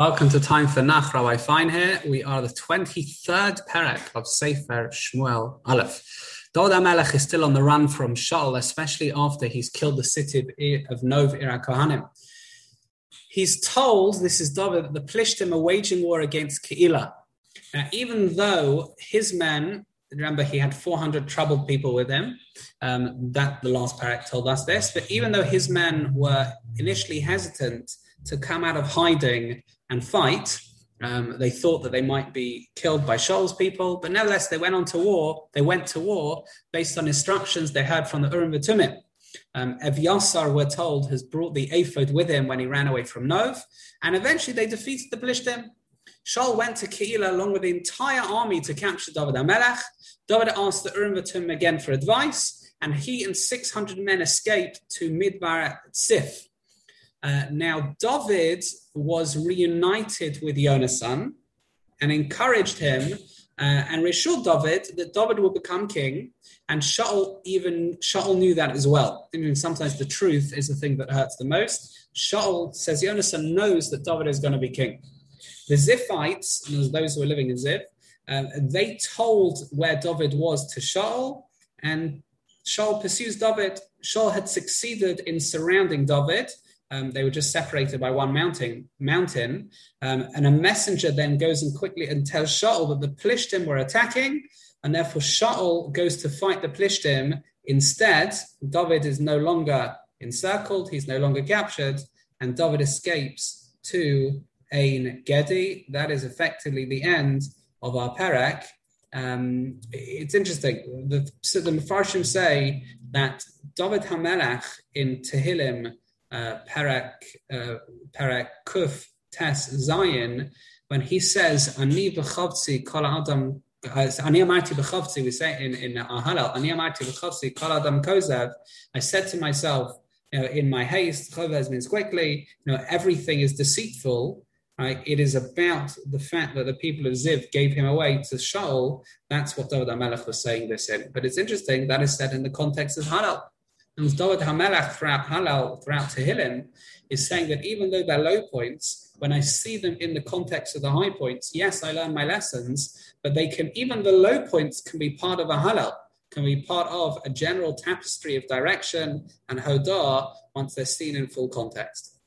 Welcome to Time for Nach, Rabbi Fine here. We are the 23rd parak of Sefer Shmuel Aleph. David HaMelech is still on the run from Shaul, especially after he's killed the city of Nov Ir Kohanim. He's told, this is David, that the Plishtim are waging war against Keilah. Now, even though his men, remember he had 400 troubled people with him, um, that the last parak told us this, but even though his men were initially hesitant to come out of hiding and fight. Um, they thought that they might be killed by Shaul's people, but nevertheless, they went on to war. They went to war based on instructions they heard from the Urim V'Tumim. Um, Evyasar, we're told, has brought the ephod with him when he ran away from Nov, and eventually they defeated the Plishtim. Shaul went to Keilah along with the entire army to capture David HaMelech. David asked the Urim V'Tumim again for advice, and he and 600 men escaped to Midbar Ziph. Uh, now, David was reunited with Yonasan and encouraged him uh, and reassured David that David will become king. And Shaul even Shaul knew that as well. I mean, sometimes the truth is the thing that hurts the most. Shaul says Yonasan knows that David is going to be king. The Ziphites, those who were living in Ziph, um, they told where David was to Shaul, and Shaul pursues David. Shaul had succeeded in surrounding David um, they were just separated by one mountain. Mountain, um, and a messenger then goes and quickly and tells Shaul that the Plishtim were attacking, and therefore Shaul goes to fight the Plishtim. Instead, David is no longer encircled; he's no longer captured, and David escapes to Ein Gedi. That is effectively the end of our parak. Um, it's interesting. The, so the Mefarshim say that David HaMelech in Tehillim Parak, uh, Parak Kuf Tes Zayin, when he says, Ani b'chavtzi kol adam, uh, Ani amarti b'chavtzi, we say in, in our Hallel, Ani amarti b'chavtzi kol adam kozev, I said to myself, you know, in my haste, chovez means quickly, you know, everything is deceitful, right? It is about the fact that the people of Ziv gave him away to Shaul. That's what David HaMelech was saying this in. But it's interesting, that is said in the context of Hallel. And David HaMelech throughout Hallel, throughout Tehillim, is saying that even though they're low points, when I see them in the context of the high points, yes, I learn my lessons, but they can, even the low points can be part of a Hallel, can be part of a general tapestry of direction and Hodar once they're seen in full context.